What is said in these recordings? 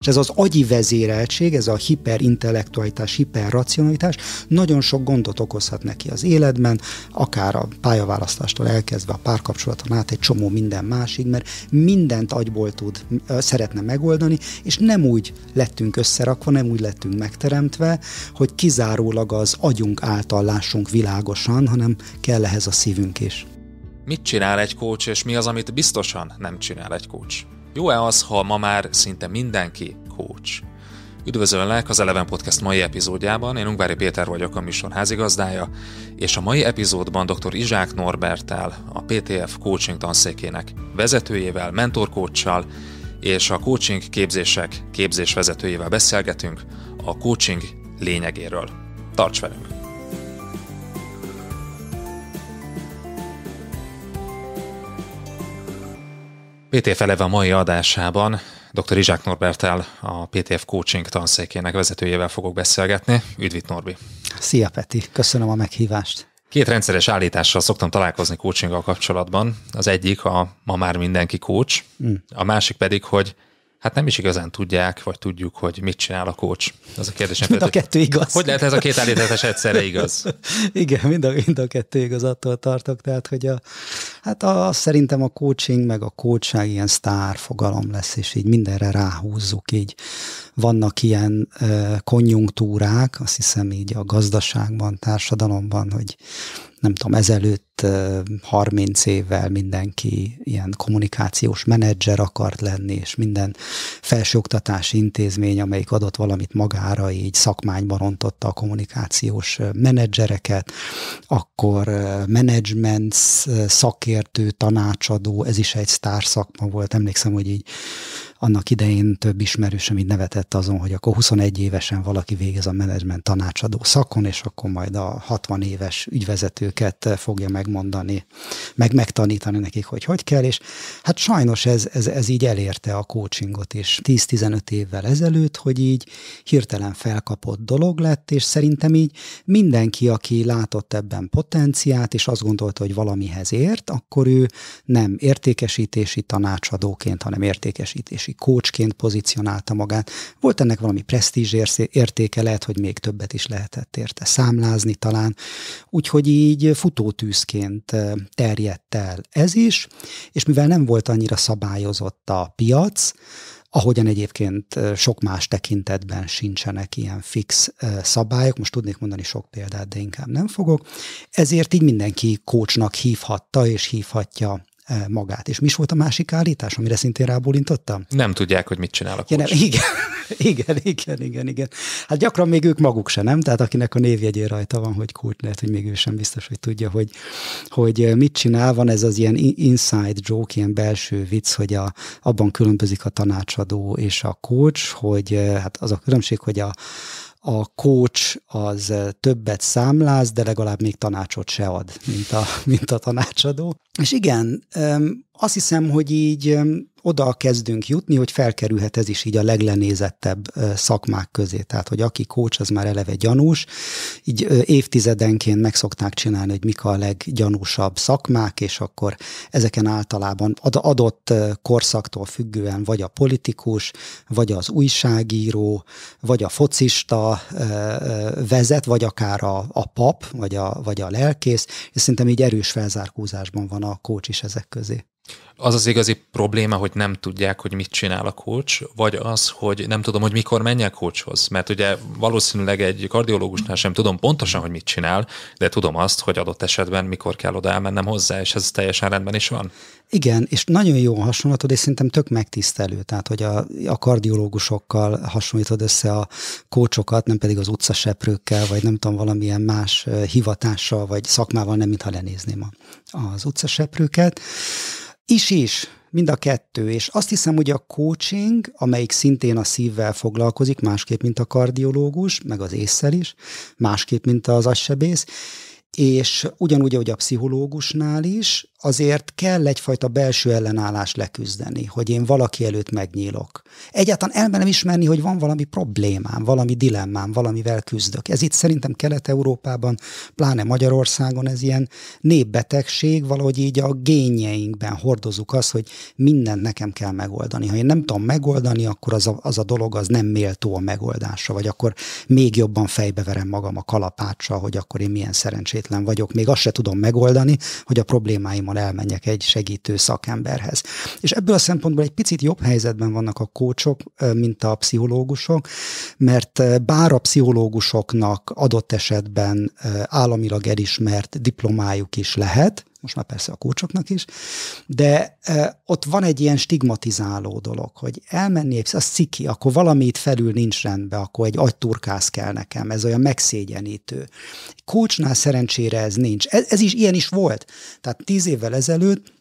És ez az agyi vezéreltség, ez a hiperintellektualitás, hiperracionalitás nagyon sok gondot okozhat neki az életben, akár a pályaválasztástól elkezdve a párkapcsolaton át egy csomó minden másig, mert mindent agyból tud, szeretne megoldani, és nem úgy lettünk összerakva, nem úgy lettünk megteremtve, hogy kizárólag az agyunk által lássunk világosan, hanem kell ehhez a szívünk is. Mit csinál egy kócs, és mi az, amit biztosan nem csinál egy kócs? Jó-e az, ha ma már szinte mindenki coach? Üdvözöllek az Eleven Podcast mai epizódjában, én Ungvári Péter vagyok a műsor házigazdája, és a mai epizódban dr. Izsák Norbertel, a PTF coaching tanszékének vezetőjével, mentorkócsal és a coaching képzések képzésvezetőjével beszélgetünk a coaching lényegéről. Tarts velünk! PTF eleve a mai adásában dr. Izsák Norbertel, a PTF Coaching tanszékének vezetőjével fogok beszélgetni. Üdvít Norbi! Szia Peti, köszönöm a meghívást! Két rendszeres állítással szoktam találkozni coachinggal kapcsolatban. Az egyik a ma már mindenki coach, mm. a másik pedig, hogy hát nem is igazán tudják, vagy tudjuk, hogy mit csinál a coach. Az a kérdés. Mind a kettő igaz. Hogy lehet ez a két állítás egyszerre igaz? Igen, mind a, mind a kettő igaz, attól tartok. Tehát, hogy a, hát a, szerintem a coaching meg a coachság ilyen sztár fogalom lesz, és így mindenre ráhúzzuk így. Vannak ilyen uh, konjunktúrák, azt hiszem így a gazdaságban, társadalomban, hogy nem tudom, ezelőtt 30 évvel mindenki ilyen kommunikációs menedzser akart lenni, és minden felsőoktatási intézmény, amelyik adott valamit magára, így szakmányban rontotta a kommunikációs menedzsereket, akkor menedzsment, szakértő, tanácsadó, ez is egy sztár szakma volt. Emlékszem, hogy így annak idején több ismerősöm így nevetett azon, hogy akkor 21 évesen valaki végez a menedzsment tanácsadó szakon, és akkor majd a 60 éves ügyvezetőket fogja megmondani, meg megtanítani nekik, hogy hogy kell, és hát sajnos ez, ez, ez így elérte a coachingot is 10-15 évvel ezelőtt, hogy így hirtelen felkapott dolog lett, és szerintem így mindenki, aki látott ebben potenciát, és azt gondolta, hogy valamihez ért, akkor ő nem értékesítési tanácsadóként, hanem értékesítési vezetési coachként pozícionálta magát. Volt ennek valami presztízs értéke, lehet, hogy még többet is lehetett érte számlázni talán. Úgyhogy így futótűzként terjedt el ez is, és mivel nem volt annyira szabályozott a piac, ahogyan egyébként sok más tekintetben sincsenek ilyen fix szabályok, most tudnék mondani sok példát, de inkább nem fogok, ezért így mindenki kócsnak hívhatta és hívhatja magát. És mi is volt a másik állítás, amire szintén rábólintottam? Nem tudják, hogy mit csinál a ja, nem, igen, igen, igen, igen, igen. Hát gyakran még ők maguk se, nem? Tehát akinek a névjegyén rajta van, hogy kult, lehet, hogy még ő sem biztos, hogy tudja, hogy, hogy mit csinál. Van ez az ilyen inside joke, ilyen belső vicc, hogy a, abban különbözik a tanácsadó és a coach, hogy hát az a különbség, hogy a, a coach az többet számláz, de legalább még tanácsot se ad, mint a, mint a tanácsadó. És igen, azt hiszem, hogy így oda kezdünk jutni, hogy felkerülhet ez is így a leglenézettebb szakmák közé. Tehát, hogy aki kócs, az már eleve gyanús. Így évtizedenként meg szokták csinálni, hogy mik a leggyanúsabb szakmák, és akkor ezeken általában adott korszaktól függően vagy a politikus, vagy az újságíró, vagy a focista vezet, vagy akár a, a pap, vagy a, vagy a lelkész, és szerintem így erős felzárkózásban van a kócs is ezek közé. Az az igazi probléma, hogy nem tudják, hogy mit csinál a coach, vagy az, hogy nem tudom, hogy mikor menjek coachhoz. Mert ugye valószínűleg egy kardiológusnál sem tudom pontosan, hogy mit csinál, de tudom azt, hogy adott esetben mikor kell oda elmennem hozzá, és ez teljesen rendben is van. Igen, és nagyon jó hasonlatod, és szerintem tök megtisztelő, tehát hogy a, a kardiológusokkal hasonlítod össze a kócsokat, nem pedig az utcaseprőkkel, vagy nem tudom, valamilyen más hivatással, vagy szakmával, nem mintha lenézném a, az utcaseprőket. Is is, mind a kettő, és azt hiszem, hogy a coaching, amelyik szintén a szívvel foglalkozik, másképp, mint a kardiológus, meg az észszel is, másképp, mint az agysebész, és ugyanúgy, ahogy a pszichológusnál is, azért kell egyfajta belső ellenállást leküzdeni, hogy én valaki előtt megnyílok. Egyáltalán elmenem ismerni, hogy van valami problémám, valami dilemmám, valamivel küzdök. Ez itt szerintem Kelet-Európában, pláne Magyarországon ez ilyen népbetegség, valahogy így a génjeinkben hordozunk azt, hogy mindent nekem kell megoldani. Ha én nem tudom megoldani, akkor az a, az a dolog az nem méltó a megoldásra, vagy akkor még jobban fejbeverem magam a kalapáccsal, hogy akkor én milyen szerencsétlen vagyok. Még azt se tudom megoldani, hogy a problémáim problémámmal elmenjek egy segítő szakemberhez. És ebből a szempontból egy picit jobb helyzetben vannak a kócsok, mint a pszichológusok, mert bár a pszichológusoknak adott esetben államilag elismert diplomájuk is lehet, most már persze a kócsoknak is, de e, ott van egy ilyen stigmatizáló dolog, hogy elmenni, az ciki, akkor valamit felül nincs rendben, akkor egy agyturkász kell nekem, ez olyan megszégyenítő. Kócsnál szerencsére ez nincs. Ez, ez is ilyen is volt. Tehát tíz évvel ezelőtt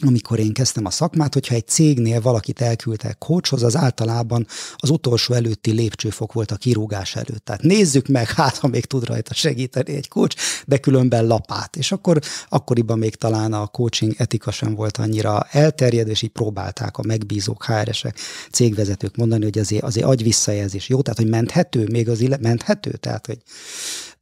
amikor én kezdtem a szakmát, hogyha egy cégnél valakit elküldtek kócshoz, az általában az utolsó előtti lépcsőfok volt a kirúgás előtt. Tehát nézzük meg, hát ha még tud rajta segíteni egy kócs, de különben lapát. És akkor akkoriban még talán a coaching etika sem volt annyira elterjedő, és így próbálták a megbízók, HR-esek, cégvezetők mondani, hogy azért, azért agy visszajelzés. Jó, tehát hogy menthető, még az illet, menthető, tehát hogy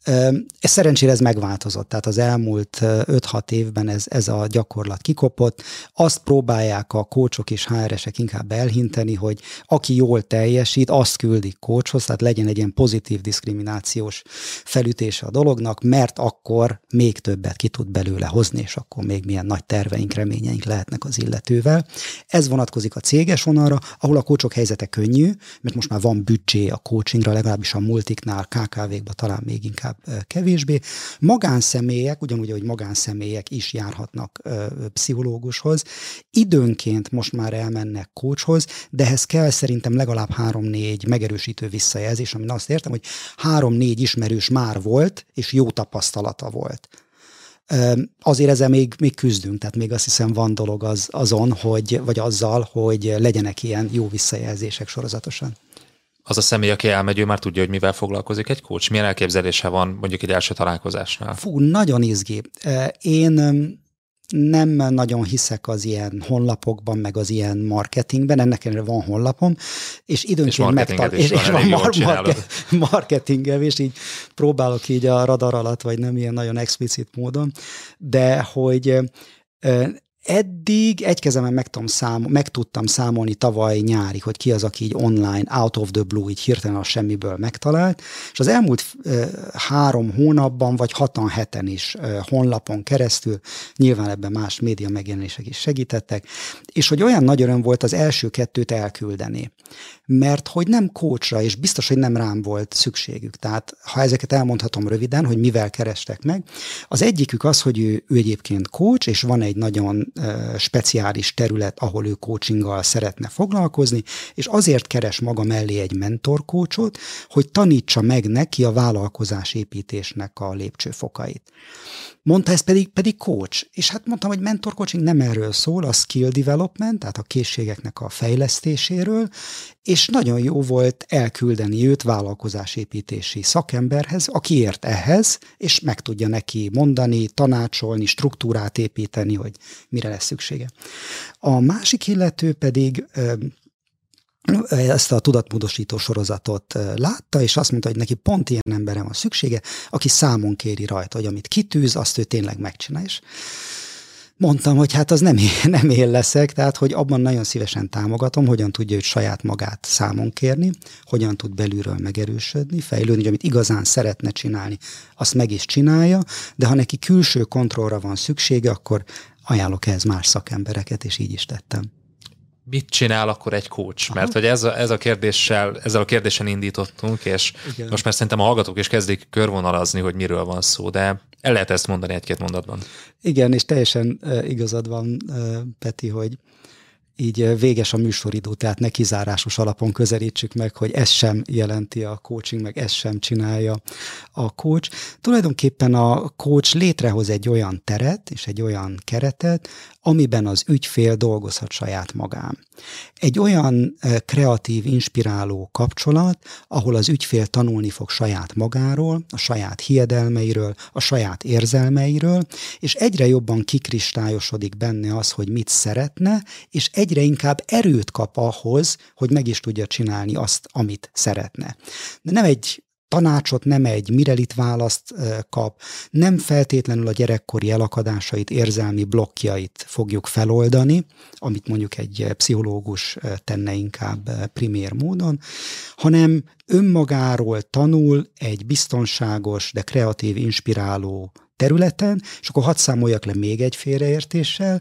ez szerencsére ez megváltozott, tehát az elmúlt 5-6 évben ez, ez a gyakorlat kikopott. Azt próbálják a kócsok és HR-esek inkább elhinteni, hogy aki jól teljesít, azt küldik kócshoz, tehát legyen egy ilyen pozitív diszkriminációs felütése a dolognak, mert akkor még többet ki tud belőle hozni, és akkor még milyen nagy terveink, reményeink lehetnek az illetővel. Ez vonatkozik a céges vonalra, ahol a kócsok helyzete könnyű, mert most már van büdzsé a coachingra, legalábbis a multiknál, KKV-kban talán még inkább kevésbé. Magánszemélyek, ugyanúgy, hogy magánszemélyek is járhatnak pszichológushoz, időnként most már elmennek kócshoz, de ehhez kell szerintem legalább három-négy megerősítő visszajelzés, amin azt értem, hogy három-négy ismerős már volt, és jó tapasztalata volt. Azért ezzel még, még küzdünk, tehát még azt hiszem van dolog az, azon, hogy, vagy azzal, hogy legyenek ilyen jó visszajelzések sorozatosan az a személy, aki elmegy, ő már tudja, hogy mivel foglalkozik egy coach? Milyen elképzelése van mondjuk egy első találkozásnál? Fú, nagyon izgi. Én nem nagyon hiszek az ilyen honlapokban, meg az ilyen marketingben, ennek ellenére van honlapom, és időnként megtal... És, és van mar- marke- marketingem, és így próbálok így a radar alatt, vagy nem ilyen nagyon explicit módon, de hogy Eddig egy kezemen meg, tudom szám, meg tudtam számolni tavaly nyári, hogy ki az, aki így online, out of the blue, így hirtelen a semmiből megtalált, és az elmúlt e, három hónapban, vagy hatan heten is e, honlapon keresztül, nyilván ebben más média megjelenések is segítettek, és hogy olyan nagy öröm volt az első kettőt elküldeni mert hogy nem kócsra, és biztos, hogy nem rám volt szükségük. Tehát ha ezeket elmondhatom röviden, hogy mivel kerestek meg, az egyikük az, hogy ő, ő egyébként kócs, és van egy nagyon speciális terület, ahol ő coachinggal szeretne foglalkozni, és azért keres maga mellé egy mentorkócsot, hogy tanítsa meg neki a vállalkozás építésnek a lépcsőfokait. Mondta, ez pedig, pedig coach. És hát mondtam, hogy mentor coaching nem erről szól, a skill development, tehát a készségeknek a fejlesztéséről, és nagyon jó volt elküldeni őt vállalkozásépítési szakemberhez, aki ért ehhez, és meg tudja neki mondani, tanácsolni, struktúrát építeni, hogy mire lesz szüksége. A másik illető pedig ezt a tudatmódosító sorozatot látta, és azt mondta, hogy neki pont ilyen emberre van szüksége, aki számon kéri rajta, hogy amit kitűz, azt ő tényleg megcsinál. És mondtam, hogy hát az nem, nem én leszek, tehát hogy abban nagyon szívesen támogatom, hogyan tudja őt saját magát számon kérni, hogyan tud belülről megerősödni, fejlődni, hogy amit igazán szeretne csinálni, azt meg is csinálja, de ha neki külső kontrollra van szüksége, akkor ajánlok ehhez más szakembereket, és így is tettem mit csinál akkor egy coach? Aha. Mert hogy ez a, ez a kérdéssel, ezzel a kérdésen indítottunk, és Igen. most már szerintem a hallgatók is kezdik körvonalazni, hogy miről van szó, de el lehet ezt mondani egy-két mondatban. Igen, és teljesen uh, igazad van, uh, Peti, hogy így véges a műsoridő, tehát ne kizárásos alapon közelítsük meg, hogy ez sem jelenti a coaching, meg ez sem csinálja a coach. Tulajdonképpen a coach létrehoz egy olyan teret és egy olyan keretet, amiben az ügyfél dolgozhat saját magán. Egy olyan kreatív, inspiráló kapcsolat, ahol az ügyfél tanulni fog saját magáról, a saját hiedelmeiről, a saját érzelmeiről, és egyre jobban kikristályosodik benne az, hogy mit szeretne, és egyre inkább erőt kap ahhoz, hogy meg is tudja csinálni azt, amit szeretne. De nem egy tanácsot, nem egy mirelit választ kap, nem feltétlenül a gyerekkori elakadásait, érzelmi blokkjait fogjuk feloldani, amit mondjuk egy pszichológus tenne inkább primér módon, hanem önmagáról tanul egy biztonságos, de kreatív, inspiráló területen, és akkor hadd számoljak le még egy félreértéssel,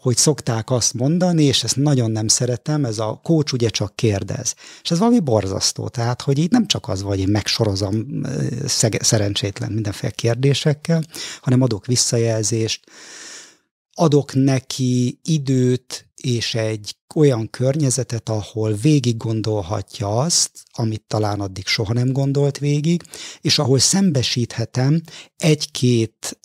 hogy szokták azt mondani, és ezt nagyon nem szeretem, ez a kócs ugye csak kérdez. És ez valami borzasztó, tehát, hogy itt nem csak az, hogy én megsorozom szerencsétlen mindenféle kérdésekkel, hanem adok visszajelzést, adok neki időt és egy olyan környezetet, ahol végig gondolhatja azt, amit talán addig soha nem gondolt végig, és ahol szembesíthetem egy-két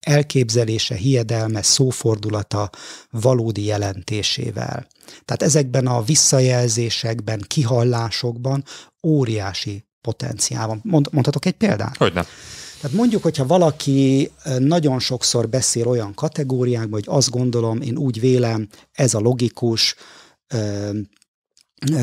elképzelése, hiedelme, szófordulata valódi jelentésével. Tehát ezekben a visszajelzésekben, kihallásokban óriási potenciál van. Mond, mondhatok egy példát? Hogyne. Tehát mondjuk, hogyha valaki nagyon sokszor beszél olyan kategóriákban, hogy azt gondolom, én úgy vélem, ez a logikus,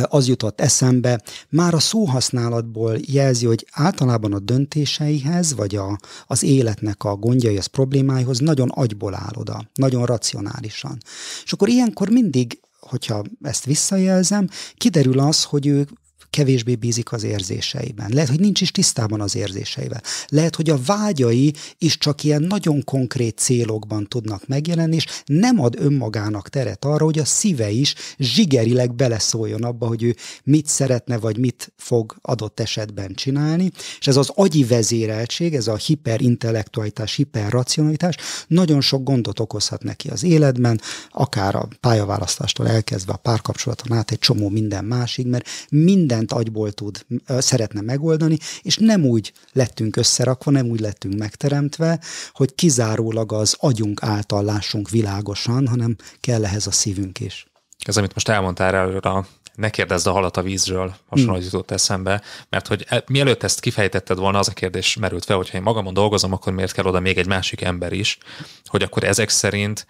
az jutott eszembe, már a szóhasználatból jelzi, hogy általában a döntéseihez, vagy a, az életnek a gondjai, az problémáihoz nagyon agyból áll oda, nagyon racionálisan. És akkor ilyenkor mindig hogyha ezt visszajelzem, kiderül az, hogy ő kevésbé bízik az érzéseiben. Lehet, hogy nincs is tisztában az érzéseivel. Lehet, hogy a vágyai is csak ilyen nagyon konkrét célokban tudnak megjelenni, és nem ad önmagának teret arra, hogy a szíve is zsigerileg beleszóljon abba, hogy ő mit szeretne, vagy mit fog adott esetben csinálni. És ez az agyi vezéreltség, ez a hiperintellektualitás, hiperracionalitás nagyon sok gondot okozhat neki az életben, akár a pályaválasztástól elkezdve a párkapcsolaton át egy csomó minden másig, mert minden mindent agyból tud, szeretne megoldani, és nem úgy lettünk összerakva, nem úgy lettünk megteremtve, hogy kizárólag az agyunk által lássunk világosan, hanem kell ehhez a szívünk is. Ez, amit most elmondtál előre, ne kérdezd a halat a vízről, hasonló hmm. jutott eszembe, mert hogy e, mielőtt ezt kifejtetted volna, az a kérdés merült fel, hogy ha én magamon dolgozom, akkor miért kell oda még egy másik ember is, hogy akkor ezek szerint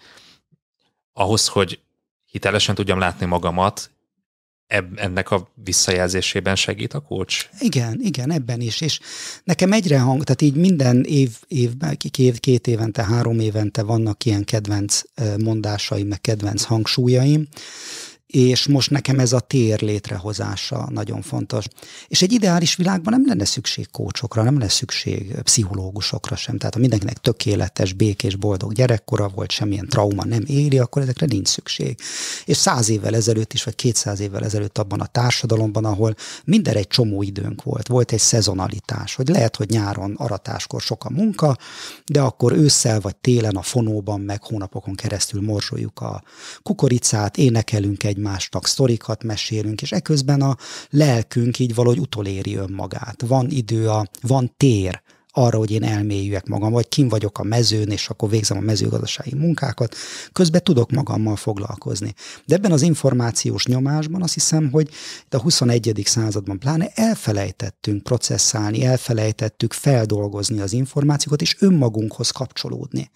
ahhoz, hogy hitelesen tudjam látni magamat, ennek a visszajelzésében segít a coach? Igen, igen, ebben is. És nekem egyre hang, tehát így minden év, évben, két, két évente, három évente vannak ilyen kedvenc mondásaim, meg kedvenc hangsúlyaim, és most nekem ez a tér létrehozása nagyon fontos. És egy ideális világban nem lenne szükség kócsokra, nem lenne szükség pszichológusokra sem. Tehát ha mindenkinek tökéletes, békés, boldog gyerekkora volt, semmilyen trauma nem éri, akkor ezekre nincs szükség. És száz évvel ezelőtt is, vagy kétszáz évvel ezelőtt abban a társadalomban, ahol minden egy csomó időnk volt, volt egy szezonalitás, hogy lehet, hogy nyáron, aratáskor sok a munka, de akkor ősszel vagy télen a fonóban meg hónapokon keresztül morzsoljuk a kukoricát, énekelünk egy egymásnak sztorikat mesélünk, és eközben a lelkünk így valahogy utoléri önmagát. Van idő, a, van tér arra, hogy én elmélyüljek magam, vagy kim vagyok a mezőn, és akkor végzem a mezőgazdasági munkákat, közben tudok magammal foglalkozni. De ebben az információs nyomásban azt hiszem, hogy a 21. században pláne elfelejtettünk processzálni, elfelejtettük feldolgozni az információkat, és önmagunkhoz kapcsolódni.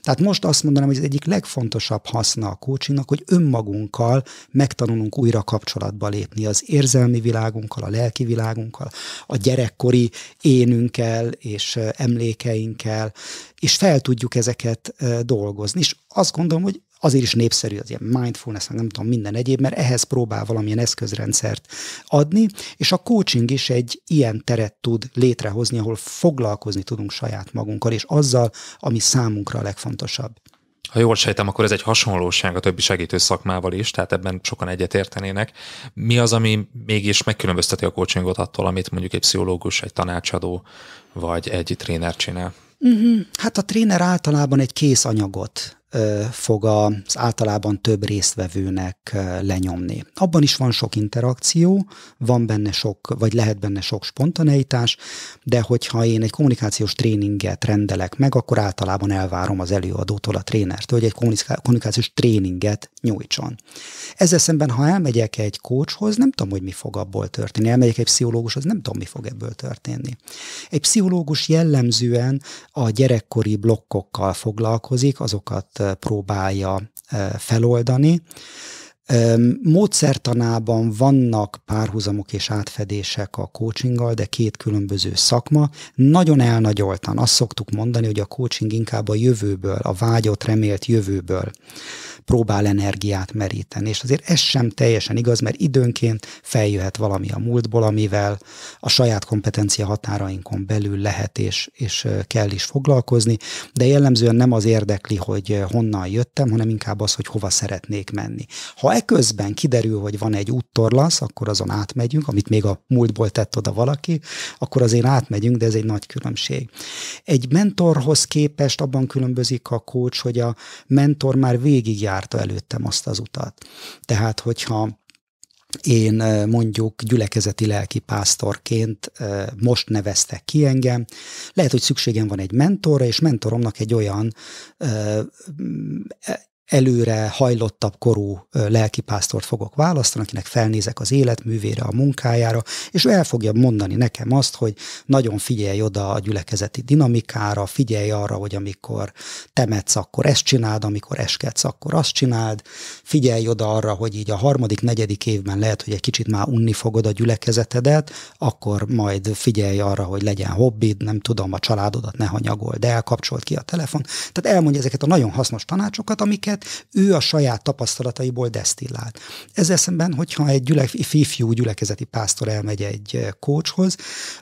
Tehát most azt mondanám, hogy az egyik legfontosabb haszna a coachingnak, hogy önmagunkkal megtanulunk újra kapcsolatba lépni az érzelmi világunkkal, a lelki világunkkal, a gyerekkori énünkkel és emlékeinkkel, és fel tudjuk ezeket dolgozni. És azt gondolom, hogy azért is népszerű az ilyen mindfulness, nem tudom, minden egyéb, mert ehhez próbál valamilyen eszközrendszert adni, és a coaching is egy ilyen teret tud létrehozni, ahol foglalkozni tudunk saját magunkkal, és azzal, ami számunkra a legfontosabb. Ha jól sejtem, akkor ez egy hasonlóság a többi segítő szakmával is, tehát ebben sokan egyetértenének. Mi az, ami mégis megkülönbözteti a coachingot attól, amit mondjuk egy pszichológus, egy tanácsadó vagy egy tréner csinál? Uh-huh. Hát a tréner általában egy kész anyagot fog az általában több résztvevőnek lenyomni. Abban is van sok interakció, van benne sok, vagy lehet benne sok spontaneitás, de hogyha én egy kommunikációs tréninget rendelek meg, akkor általában elvárom az előadótól, a trénertől, hogy egy kommunikációs tréninget nyújtson. Ezzel szemben, ha elmegyek egy coachhoz, nem tudom, hogy mi fog abból történni. Elmegyek egy pszichológushoz, nem tudom, mi fog ebből történni. Egy pszichológus jellemzően a gyerekkori blokkokkal foglalkozik, azokat próbálja feloldani. Módszertanában vannak párhuzamok és átfedések a coachinggal, de két különböző szakma. Nagyon elnagyoltan azt szoktuk mondani, hogy a coaching inkább a jövőből, a vágyott, remélt jövőből próbál energiát meríteni. És azért ez sem teljesen igaz, mert időnként feljöhet valami a múltból, amivel a saját kompetencia határainkon belül lehet és, és kell is foglalkozni, de jellemzően nem az érdekli, hogy honnan jöttem, hanem inkább az, hogy hova szeretnék menni. Ha eközben kiderül, hogy van egy úttorlasz, akkor azon átmegyünk, amit még a múltból tett oda valaki, akkor azért átmegyünk, de ez egy nagy különbség. Egy mentorhoz képest abban különbözik a coach, hogy a mentor már végigjár járta előttem azt az utat. Tehát, hogyha én mondjuk gyülekezeti lelki pásztorként most neveztek ki engem. Lehet, hogy szükségem van egy mentorra, és mentoromnak egy olyan előre hajlottabb korú lelkipásztort fogok választani, akinek felnézek az életművére, a munkájára, és ő el fogja mondani nekem azt, hogy nagyon figyelj oda a gyülekezeti dinamikára, figyelj arra, hogy amikor temetsz, akkor ezt csináld, amikor eskedsz, akkor azt csináld, figyelj oda arra, hogy így a harmadik, negyedik évben lehet, hogy egy kicsit már unni fogod a gyülekezetedet, akkor majd figyelj arra, hogy legyen hobbid, nem tudom, a családodat ne hanyagold el, kapcsolt ki a telefon. Tehát elmondja ezeket a nagyon hasznos tanácsokat, amiket amiket ő a saját tapasztalataiból desztillált. Ezzel szemben, hogyha egy gyüle, fifjú gyülekezeti pásztor elmegy egy coachhoz,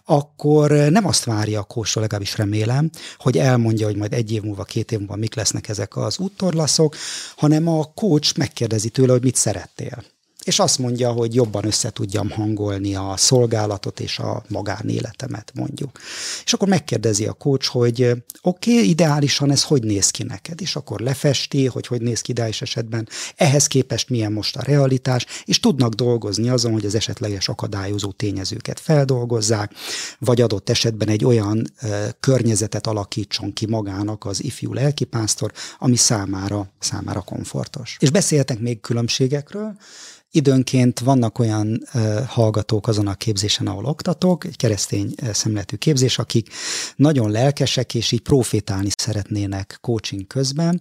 akkor nem azt várja a coachtól, legalábbis remélem, hogy elmondja, hogy majd egy év múlva, két év múlva mik lesznek ezek az úttorlaszok, hanem a coach megkérdezi tőle, hogy mit szerettél és azt mondja, hogy jobban össze tudjam hangolni a szolgálatot és a magánéletemet, mondjuk. És akkor megkérdezi a coach, hogy oké, okay, ideálisan ez hogy néz ki neked, és akkor lefesti, hogy hogy néz ki ideális esetben, ehhez képest milyen most a realitás, és tudnak dolgozni azon, hogy az esetleges akadályozó tényezőket feldolgozzák, vagy adott esetben egy olyan ö, környezetet alakítson ki magának az ifjú lelkipásztor, ami számára, számára komfortos. És beszéltek még különbségekről, Időnként vannak olyan hallgatók azon a képzésen, ahol oktatok, egy keresztény szemletű képzés, akik nagyon lelkesek, és így profétálni szeretnének coaching közben,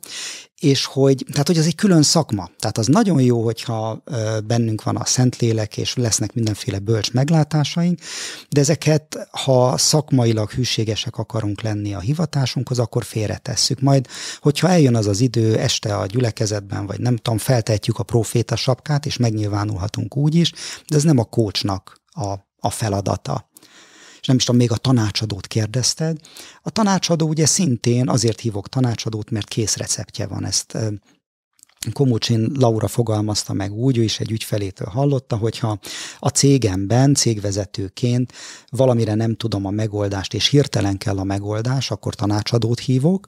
és hogy, tehát hogy az egy külön szakma. Tehát az nagyon jó, hogyha bennünk van a Szentlélek, és lesznek mindenféle bölcs meglátásaink, de ezeket, ha szakmailag hűségesek akarunk lenni a hivatásunkhoz, akkor félretesszük. Majd, hogyha eljön az az idő este a gyülekezetben, vagy nem tudom, feltehetjük a proféta sapkát, és megnyilvánulhatunk úgy is, de ez nem a kócsnak a, a feladata és nem is tudom, még a tanácsadót kérdezted. A tanácsadó ugye szintén azért hívok tanácsadót, mert kész receptje van ezt Komocsin Laura fogalmazta meg úgy, ő is egy ügyfelétől hallotta, hogyha a cégemben, cégvezetőként valamire nem tudom a megoldást, és hirtelen kell a megoldás, akkor tanácsadót hívok.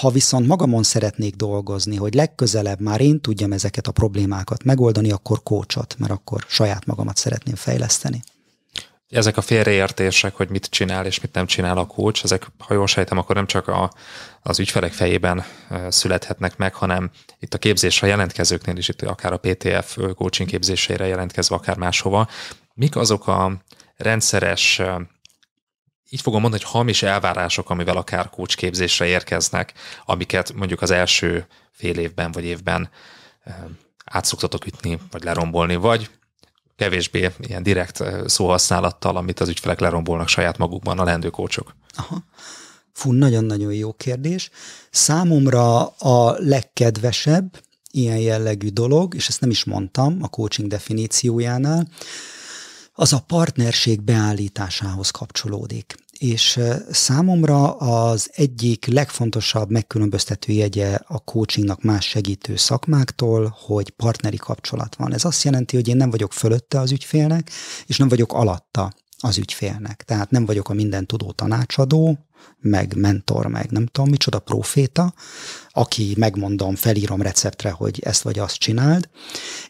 Ha viszont magamon szeretnék dolgozni, hogy legközelebb már én tudjam ezeket a problémákat megoldani, akkor kócsot, mert akkor saját magamat szeretném fejleszteni ezek a félreértések, hogy mit csinál és mit nem csinál a coach, ezek, ha jól sejtem, akkor nem csak a, az ügyfelek fejében születhetnek meg, hanem itt a képzés a jelentkezőknél is, itt akár a PTF coaching képzésére jelentkezve, akár máshova. Mik azok a rendszeres, így fogom mondani, hogy hamis elvárások, amivel akár képzésre érkeznek, amiket mondjuk az első fél évben vagy évben átszoktatok ütni, vagy lerombolni, vagy kevésbé ilyen direkt szóhasználattal, amit az ügyfelek lerombolnak saját magukban a lendő kócsok? Aha. Fú, nagyon-nagyon jó kérdés. Számomra a legkedvesebb ilyen jellegű dolog, és ezt nem is mondtam a coaching definíciójánál, az a partnerség beállításához kapcsolódik és számomra az egyik legfontosabb megkülönböztető jegye a coachingnak más segítő szakmáktól, hogy partneri kapcsolat van. Ez azt jelenti, hogy én nem vagyok fölötte az ügyfélnek, és nem vagyok alatta. az ügyfélnek. Tehát nem vagyok a minden tudó tanácsadó, meg mentor, meg nem tudom micsoda proféta, aki megmondom, felírom receptre, hogy ezt vagy azt csináld,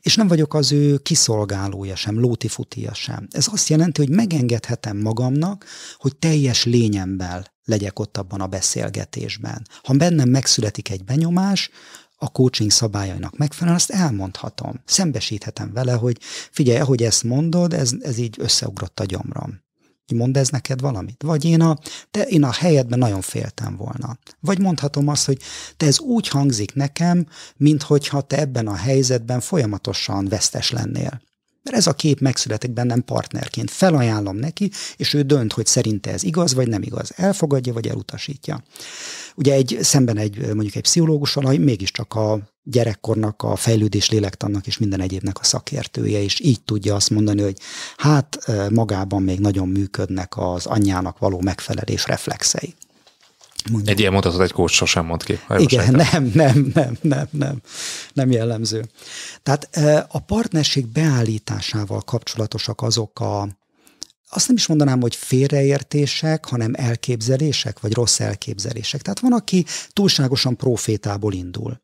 és nem vagyok az ő kiszolgálója sem, lótifutia sem. Ez azt jelenti, hogy megengedhetem magamnak, hogy teljes lényemmel legyek ott abban a beszélgetésben. Ha bennem megszületik egy benyomás, a coaching szabályainak megfelelően, azt elmondhatom. Szembesíthetem vele, hogy figyelj, ahogy ezt mondod, ez, ez így összeugrott a gyomrom. Mond ez neked valamit? Vagy én a, te, én a helyedben nagyon féltem volna. Vagy mondhatom azt, hogy te ez úgy hangzik nekem, minthogyha te ebben a helyzetben folyamatosan vesztes lennél. Mert ez a kép megszületik bennem partnerként. Felajánlom neki, és ő dönt, hogy szerinte ez igaz, vagy nem igaz. Elfogadja, vagy elutasítja. Ugye egy, szemben egy, mondjuk egy pszichológussal, mégiscsak a gyerekkornak, a fejlődés lélektannak és minden egyébnek a szakértője, és így tudja azt mondani, hogy hát magában még nagyon működnek az anyjának való megfelelés reflexei. Mondjuk. Egy ilyen mondatot egy kócs sosem mond ki. Igen, nem, nem, nem, nem, nem, nem jellemző. Tehát a partnerség beállításával kapcsolatosak azok a, azt nem is mondanám, hogy félreértések, hanem elképzelések, vagy rossz elképzelések. Tehát van, aki túlságosan profétából indul.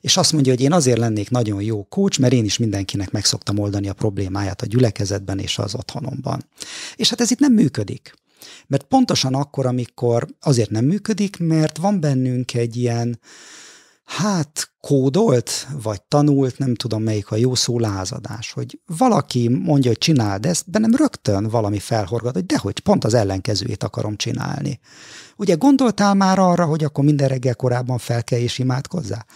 És azt mondja, hogy én azért lennék nagyon jó kócs, mert én is mindenkinek meg szoktam oldani a problémáját a gyülekezetben és az otthonomban. És hát ez itt nem működik. Mert pontosan akkor, amikor azért nem működik, mert van bennünk egy ilyen, hát kódolt, vagy tanult, nem tudom melyik a jó szó lázadás, hogy valaki mondja, hogy csináld ezt, bennem rögtön valami felhorgat, hogy dehogy, pont az ellenkezőjét akarom csinálni. Ugye gondoltál már arra, hogy akkor minden reggel korábban fel kell és imádkozzál?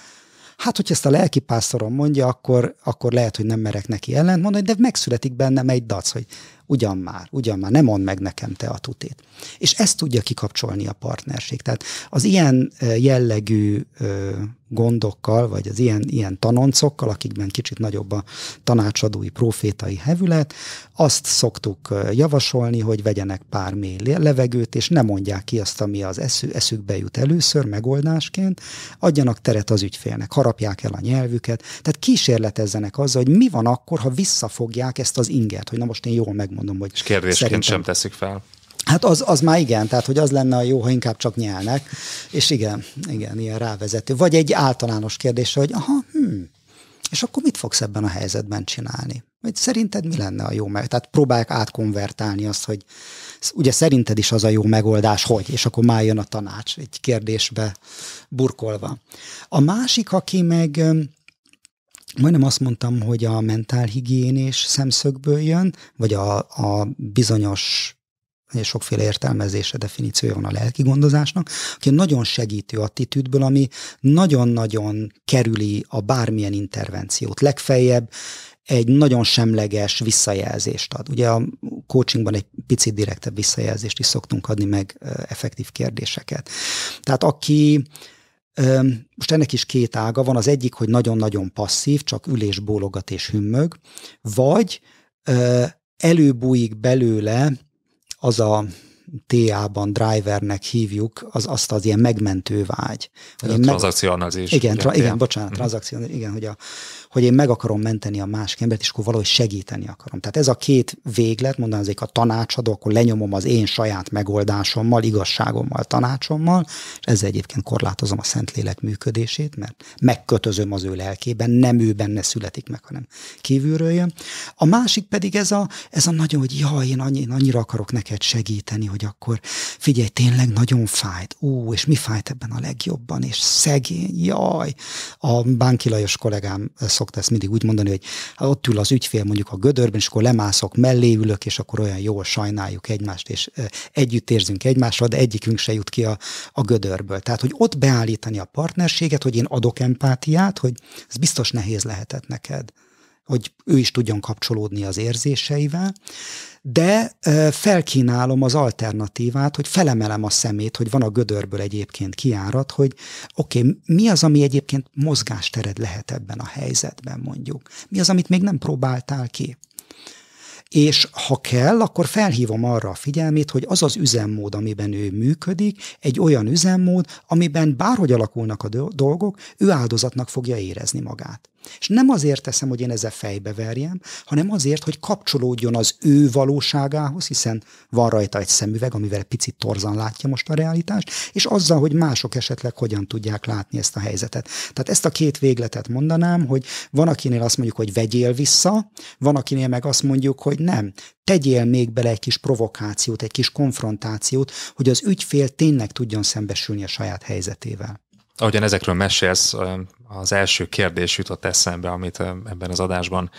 Hát, hogy ezt a lelkipásztorom mondja, akkor, akkor lehet, hogy nem merek neki ellent mondani, de megszületik bennem egy dac, hogy ugyan már, ugyan már, nem mond meg nekem te a tutét. És ezt tudja kikapcsolni a partnerség. Tehát az ilyen jellegű gondokkal, vagy az ilyen, ilyen tanoncokkal, akikben kicsit nagyobb a tanácsadói, profétai hevület, azt szoktuk javasolni, hogy vegyenek pár mély levegőt, és ne mondják ki azt, ami az eszü, eszükbe jut először megoldásként, adjanak teret az ügyfélnek, harapják el a nyelvüket, tehát kísérletezzenek azzal, hogy mi van akkor, ha visszafogják ezt az inget, hogy na most én jól megmondom, hogy És kérdésként szerintem... sem teszik fel. Hát az, az már igen, tehát hogy az lenne a jó, ha inkább csak nyelnek, és igen, igen, ilyen rávezető. Vagy egy általános kérdés, hogy aha, hm, és akkor mit fogsz ebben a helyzetben csinálni? Vagy szerinted mi lenne a jó meg? Tehát próbálják átkonvertálni azt, hogy ugye szerinted is az a jó megoldás, hogy, és akkor már jön a tanács egy kérdésbe burkolva. A másik, aki meg majdnem azt mondtam, hogy a mentálhigiénés szemszögből jön, vagy a, a bizonyos és sokféle értelmezése, definíciója van a lelki gondozásnak, aki nagyon segítő attitűdből, ami nagyon-nagyon kerüli a bármilyen intervenciót. Legfeljebb egy nagyon semleges visszajelzést ad. Ugye a coachingban egy picit direktebb visszajelzést is szoktunk adni, meg effektív kérdéseket. Tehát aki most ennek is két ága van. Az egyik, hogy nagyon-nagyon passzív, csak ülés, bólogat és hümmög, vagy előbújik belőle az a TA-ban drivernek hívjuk, az azt az ilyen megmentő vágy. Hogy a tranzakcionalizés. Igen, tra, igen, bocsánat, mm. tranzakció, igen, hogy a, hogy én meg akarom menteni a másik embert, és akkor valahogy segíteni akarom. Tehát ez a két véglet, mondanék a tanácsadó, akkor lenyomom az én saját megoldásommal, igazságommal, tanácsommal, és ezzel egyébként korlátozom a Szentlélek működését, mert megkötözöm az ő lelkében, nem ő benne születik meg, hanem kívülről jön. A másik pedig ez a, ez a nagyon, hogy jaj, én, annyi, én annyira akarok neked segíteni, hogy akkor figyelj, tényleg nagyon fájt. Ú, és mi fájt ebben a legjobban, és szegény, jaj. A Bánki Lajos kollégám szok szokta ezt mindig úgy mondani, hogy ott ül az ügyfél mondjuk a gödörben, és akkor lemászok, mellé ülök, és akkor olyan jól sajnáljuk egymást, és együtt érzünk egymással, de egyikünk se jut ki a, a gödörből. Tehát, hogy ott beállítani a partnerséget, hogy én adok empátiát, hogy ez biztos nehéz lehetett neked hogy ő is tudjon kapcsolódni az érzéseivel, de felkínálom az alternatívát, hogy felemelem a szemét, hogy van a gödörből egyébként kiárat, hogy oké, okay, mi az, ami egyébként mozgástered lehet ebben a helyzetben mondjuk? Mi az, amit még nem próbáltál ki? És ha kell, akkor felhívom arra a figyelmét, hogy az az üzemmód, amiben ő működik, egy olyan üzemmód, amiben bárhogy alakulnak a dolgok, ő áldozatnak fogja érezni magát. És nem azért teszem, hogy én ezzel fejbe verjem, hanem azért, hogy kapcsolódjon az ő valóságához, hiszen van rajta egy szemüveg, amivel picit torzan látja most a realitást, és azzal, hogy mások esetleg hogyan tudják látni ezt a helyzetet. Tehát ezt a két végletet mondanám, hogy van, akinél azt mondjuk, hogy vegyél vissza, van, akinél meg azt mondjuk, hogy nem, tegyél még bele egy kis provokációt, egy kis konfrontációt, hogy az ügyfél tényleg tudjon szembesülni a saját helyzetével. Ahogyan ezekről mesélsz, az első kérdés jutott eszembe, amit ebben az adásban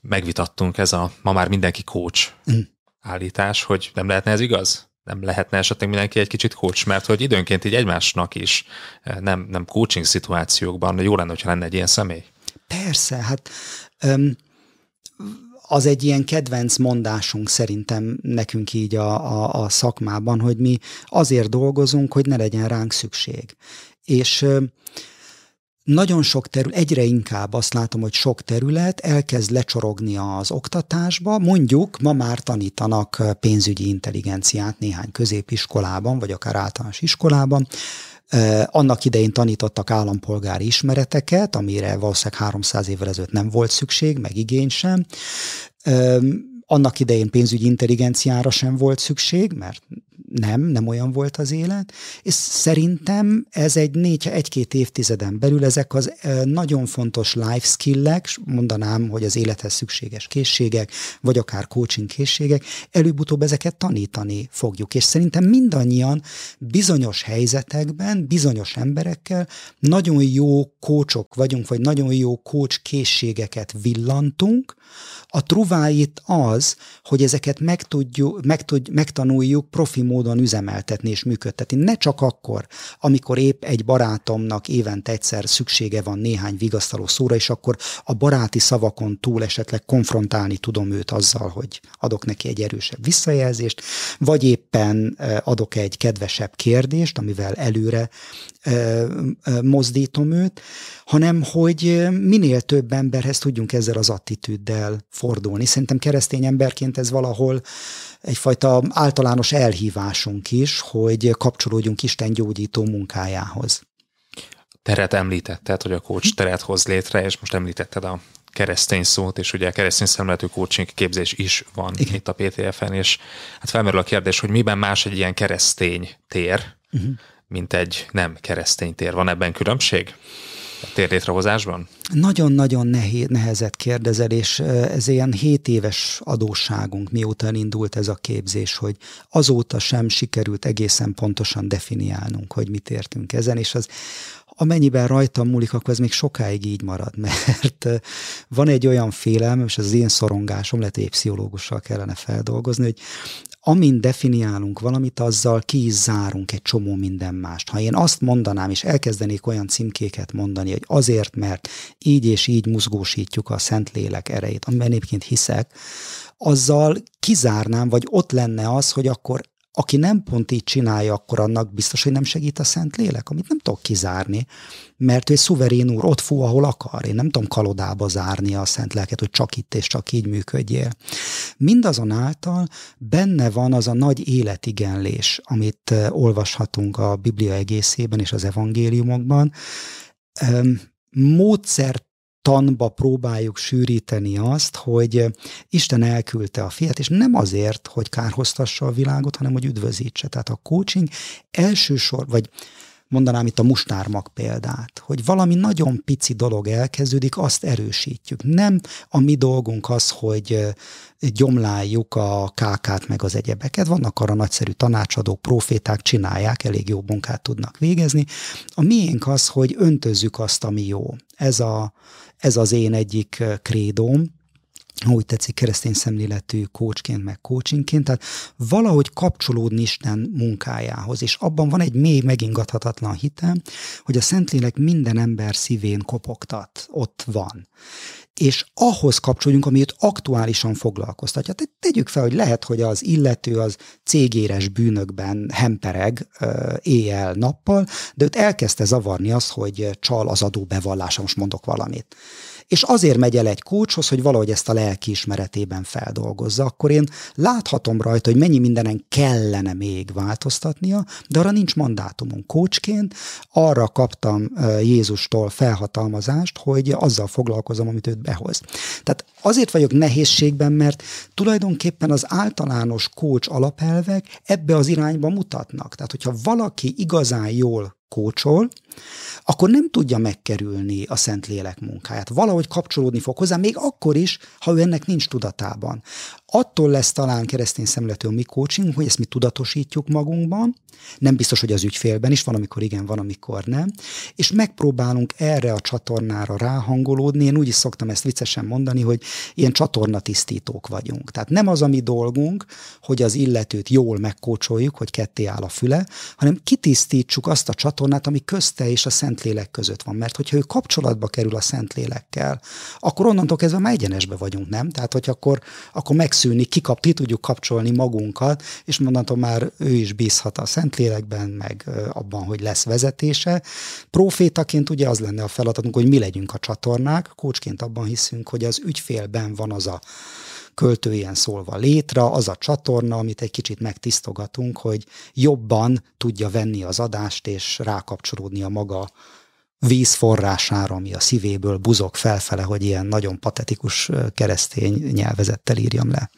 megvitattunk, ez a ma már mindenki coach mm. állítás, hogy nem lehetne ez igaz? Nem lehetne esetleg mindenki egy kicsit coach, mert hogy időnként így egymásnak is nem, nem coaching szituációkban jó lenne, hogyha lenne egy ilyen személy. Persze, hát um, az egy ilyen kedvenc mondásunk szerintem nekünk így a, a, a szakmában, hogy mi azért dolgozunk, hogy ne legyen ránk szükség. És nagyon sok terület, egyre inkább azt látom, hogy sok terület elkezd lecsorogni az oktatásba. Mondjuk ma már tanítanak pénzügyi intelligenciát néhány középiskolában, vagy akár általános iskolában. Annak idején tanítottak állampolgári ismereteket, amire valószínűleg 300 évvel ezelőtt nem volt szükség, meg igény sem. Annak idején pénzügyi intelligenciára sem volt szükség, mert nem, nem olyan volt az élet, és szerintem ez egy négy, egy-két évtizeden belül ezek az nagyon fontos life skillek, mondanám, hogy az élethez szükséges készségek, vagy akár coaching készségek, előbb-utóbb ezeket tanítani fogjuk, és szerintem mindannyian bizonyos helyzetekben, bizonyos emberekkel nagyon jó kócsok vagyunk, vagy nagyon jó coach készségeket villantunk, a truváit az, hogy ezeket meg tudjuk, meg tud, megtanuljuk profi módon üzemeltetni és működtetni. Ne csak akkor, amikor épp egy barátomnak évente egyszer szüksége van néhány vigasztaló szóra, és akkor a baráti szavakon túl esetleg konfrontálni tudom őt azzal, hogy adok neki egy erősebb visszajelzést, vagy éppen adok egy kedvesebb kérdést, amivel előre mozdítom őt, hanem hogy minél több emberhez tudjunk ezzel az attitűddel fordulni. Szerintem keresztény emberként ez valahol egyfajta általános elhívásunk is, hogy kapcsolódjunk Isten gyógyító munkájához. Teret említetted, hogy a coach teret hoz létre, és most említetted a keresztény szót, és ugye a keresztény szemletű coaching képzés is van Igen. itt a PTF-en, és hát felmerül a kérdés, hogy miben más egy ilyen keresztény tér, uh-huh. mint egy nem keresztény tér. Van ebben különbség? Térlétrehozásban? Nagyon-nagyon nehéz, nehezet kérdezel, és ez ilyen 7 éves adósságunk, mióta indult ez a képzés, hogy azóta sem sikerült egészen pontosan definiálnunk, hogy mit értünk ezen, és az amennyiben rajtam múlik, akkor ez még sokáig így marad, mert van egy olyan félelem, és az én szorongásom, lehet, hogy pszichológussal kellene feldolgozni, hogy amint definiálunk valamit, azzal ki is zárunk egy csomó minden mást. Ha én azt mondanám, és elkezdenék olyan címkéket mondani, hogy azért, mert így és így mozgósítjuk a Szentlélek erejét, amiben egyébként hiszek, azzal kizárnám, vagy ott lenne az, hogy akkor aki nem pont így csinálja, akkor annak biztos, hogy nem segít a szent lélek, amit nem tudok kizárni, mert egy szuverén úr, ott fú, ahol akar. Én nem tudom kalodába zárni a szent lelket, hogy csak itt és csak így működjél. Mindazonáltal benne van az a nagy életigenlés, amit olvashatunk a Biblia egészében és az evangéliumokban, módszert tanba próbáljuk sűríteni azt, hogy Isten elküldte a fiat, és nem azért, hogy kárhoztassa a világot, hanem hogy üdvözítse. Tehát a coaching elsősor, vagy mondanám itt a mustármag példát, hogy valami nagyon pici dolog elkezdődik, azt erősítjük. Nem a mi dolgunk az, hogy gyomláljuk a kákát meg az egyebeket. Vannak arra nagyszerű tanácsadók, proféták, csinálják, elég jó munkát tudnak végezni. A miénk az, hogy öntözzük azt, ami jó. Ez, a, ez az én egyik krédóm, úgy tetszik, keresztény szemléletű coachként, meg coachingként, tehát valahogy kapcsolódni Isten munkájához, és abban van egy mély, megingathatatlan hitem, hogy a Szentlélek minden ember szívén kopogtat, ott van. És ahhoz kapcsolódjunk, ami őt aktuálisan foglalkoztatja. Tehát tegyük fel, hogy lehet, hogy az illető az cégéres bűnökben hempereg éjjel-nappal, de őt elkezdte zavarni az, hogy csal az adóbevallása, most mondok valamit és azért megy el egy kócshoz, hogy valahogy ezt a lelki ismeretében feldolgozza, akkor én láthatom rajta, hogy mennyi mindenen kellene még változtatnia, de arra nincs mandátumunk. Kócsként arra kaptam Jézustól felhatalmazást, hogy azzal foglalkozom, amit őt behoz. Tehát azért vagyok nehézségben, mert tulajdonképpen az általános kócs alapelvek ebbe az irányba mutatnak. Tehát, hogyha valaki igazán jól kócsol, akkor nem tudja megkerülni a Szentlélek munkáját. Valahogy kapcsolódni fog hozzá, még akkor is, ha ő ennek nincs tudatában. Attól lesz talán keresztény szemletű a mi coaching, hogy ezt mi tudatosítjuk magunkban, nem biztos, hogy az ügyfélben is, van, amikor igen, van, amikor nem, és megpróbálunk erre a csatornára ráhangolódni. Én úgy is szoktam ezt viccesen mondani, hogy ilyen csatornatisztítók vagyunk. Tehát nem az a mi dolgunk, hogy az illetőt jól megkócsoljuk, hogy ketté áll a füle, hanem kitisztítsuk azt a csatornát, ami közte és a Szentlélek között van. Mert hogyha ő kapcsolatba kerül a Szentlélekkel, akkor onnantól kezdve már egyenesbe vagyunk, nem? Tehát, hogy akkor, akkor megszűnik, kikap, ki tudjuk kapcsolni magunkat, és mondhatom már ő is bízhat a Szentlélekben, meg abban, hogy lesz vezetése. Profétaként ugye az lenne a feladatunk, hogy mi legyünk a csatornák, kócsként abban hiszünk, hogy az ügyfélben van az a költő ilyen szólva létre, az a csatorna, amit egy kicsit megtisztogatunk, hogy jobban tudja venni az adást, és rákapcsolódni a maga vízforrására, ami a szívéből buzog felfele, hogy ilyen nagyon patetikus keresztény nyelvezettel írjam le.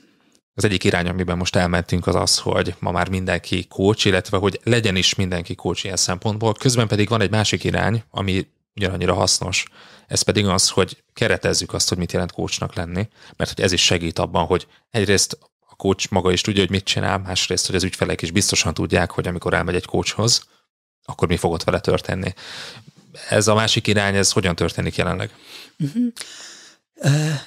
Az egyik irány, amiben most elmentünk, az az, hogy ma már mindenki coach, illetve hogy legyen is mindenki coach ilyen szempontból. Közben pedig van egy másik irány, ami ugyanannyira hasznos. Ez pedig az, hogy keretezzük azt, hogy mit jelent coachnak lenni, mert hogy ez is segít abban, hogy egyrészt a coach maga is tudja, hogy mit csinál, másrészt, hogy az ügyfelek is biztosan tudják, hogy amikor elmegy egy coachhoz, akkor mi fog ott vele történni. Ez a másik irány, ez hogyan történik jelenleg? Uh-huh.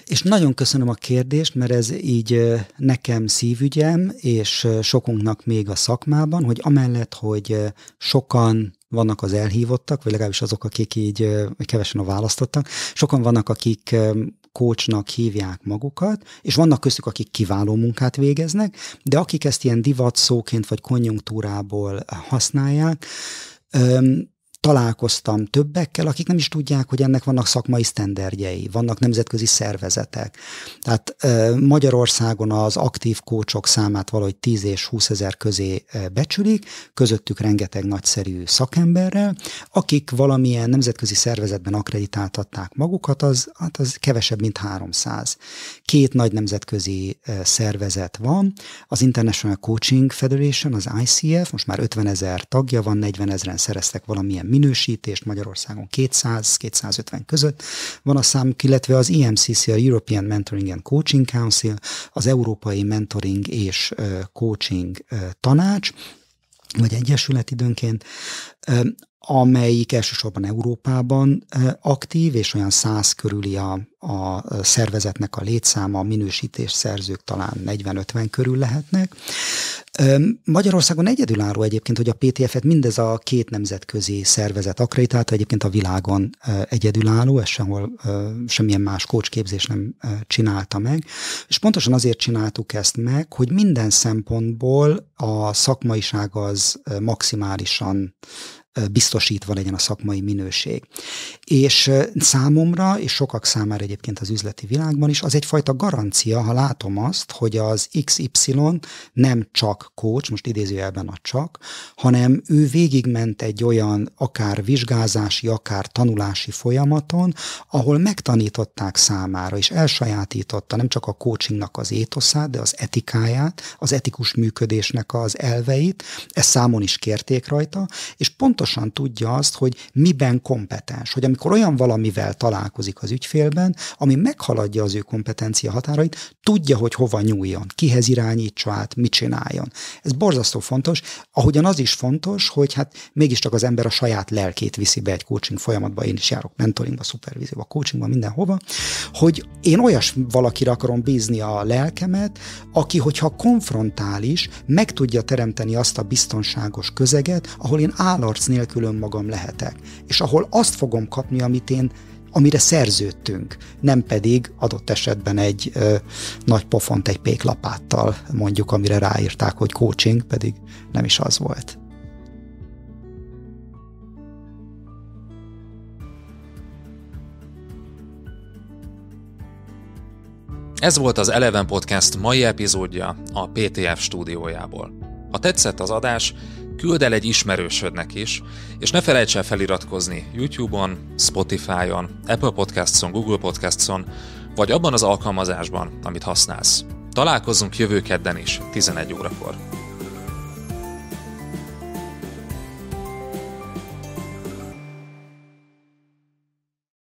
És nagyon köszönöm a kérdést, mert ez így nekem szívügyem, és sokunknak még a szakmában, hogy amellett, hogy sokan vannak az elhívottak, vagy legalábbis azok, akik így kevesen a választottak, sokan vannak, akik kócsnak hívják magukat, és vannak köztük, akik kiváló munkát végeznek, de akik ezt ilyen divatszóként vagy konjunktúrából használják, találkoztam többekkel, akik nem is tudják, hogy ennek vannak szakmai sztenderdjei, vannak nemzetközi szervezetek. Tehát Magyarországon az aktív kócsok számát valahogy 10 és 20 ezer közé becsülik, közöttük rengeteg nagyszerű szakemberrel, akik valamilyen nemzetközi szervezetben akreditáltatták magukat, az, hát az kevesebb, mint 300. Két nagy nemzetközi szervezet van, az International Coaching Federation, az ICF, most már 50 ezer tagja van, 40 ezeren szereztek valamilyen minősítést Magyarországon 200-250 között van a szám, illetve az EMCC, a European Mentoring and Coaching Council, az Európai Mentoring és Coaching Tanács, vagy egyesület időnként, amelyik elsősorban Európában aktív, és olyan száz körüli a, a szervezetnek a létszáma, a minősítés szerzők talán 40-50 körül lehetnek. Magyarországon egyedülálló egyébként, hogy a PTF-et mindez a két nemzetközi szervezet akreditálta, egyébként a világon egyedülálló, ez sehol semmilyen más kócsképzés nem csinálta meg, és pontosan azért csináltuk ezt meg, hogy minden szempontból a szakmaiság az maximálisan biztosítva legyen a szakmai minőség. És számomra, és sokak számára egyébként az üzleti világban is, az egyfajta garancia, ha látom azt, hogy az XY nem csak coach, most idézőjelben a csak, hanem ő végigment egy olyan akár vizsgázási, akár tanulási folyamaton, ahol megtanították számára, és elsajátította nem csak a coachingnak az étoszát, de az etikáját, az etikus működésnek az elveit, ezt számon is kérték rajta, és pont pontosan tudja azt, hogy miben kompetens, hogy amikor olyan valamivel találkozik az ügyfélben, ami meghaladja az ő kompetencia határait, tudja, hogy hova nyúljon, kihez irányítsa át, mit csináljon. Ez borzasztó fontos, ahogyan az is fontos, hogy hát mégiscsak az ember a saját lelkét viszi be egy coaching folyamatba, én is járok mentoringba, szupervízióba, coachingba, mindenhova, hogy én olyas valakire akarom bízni a lelkemet, aki, hogyha konfrontális, meg tudja teremteni azt a biztonságos közeget, ahol én állarc nélkül önmagam lehetek. És ahol azt fogom kapni, amit én amire szerződtünk, nem pedig adott esetben egy ö, nagy pofont egy péklapáttal mondjuk, amire ráírták, hogy coaching, pedig nem is az volt. Ez volt az Eleven Podcast mai epizódja a PTF stúdiójából. Ha tetszett az adás, küld el egy ismerősödnek is, és ne felejts el feliratkozni YouTube-on, Spotify-on, Apple Podcasts-on, Google Podcasts-on, vagy abban az alkalmazásban, amit használsz. Találkozzunk jövő kedden is, 11 órakor.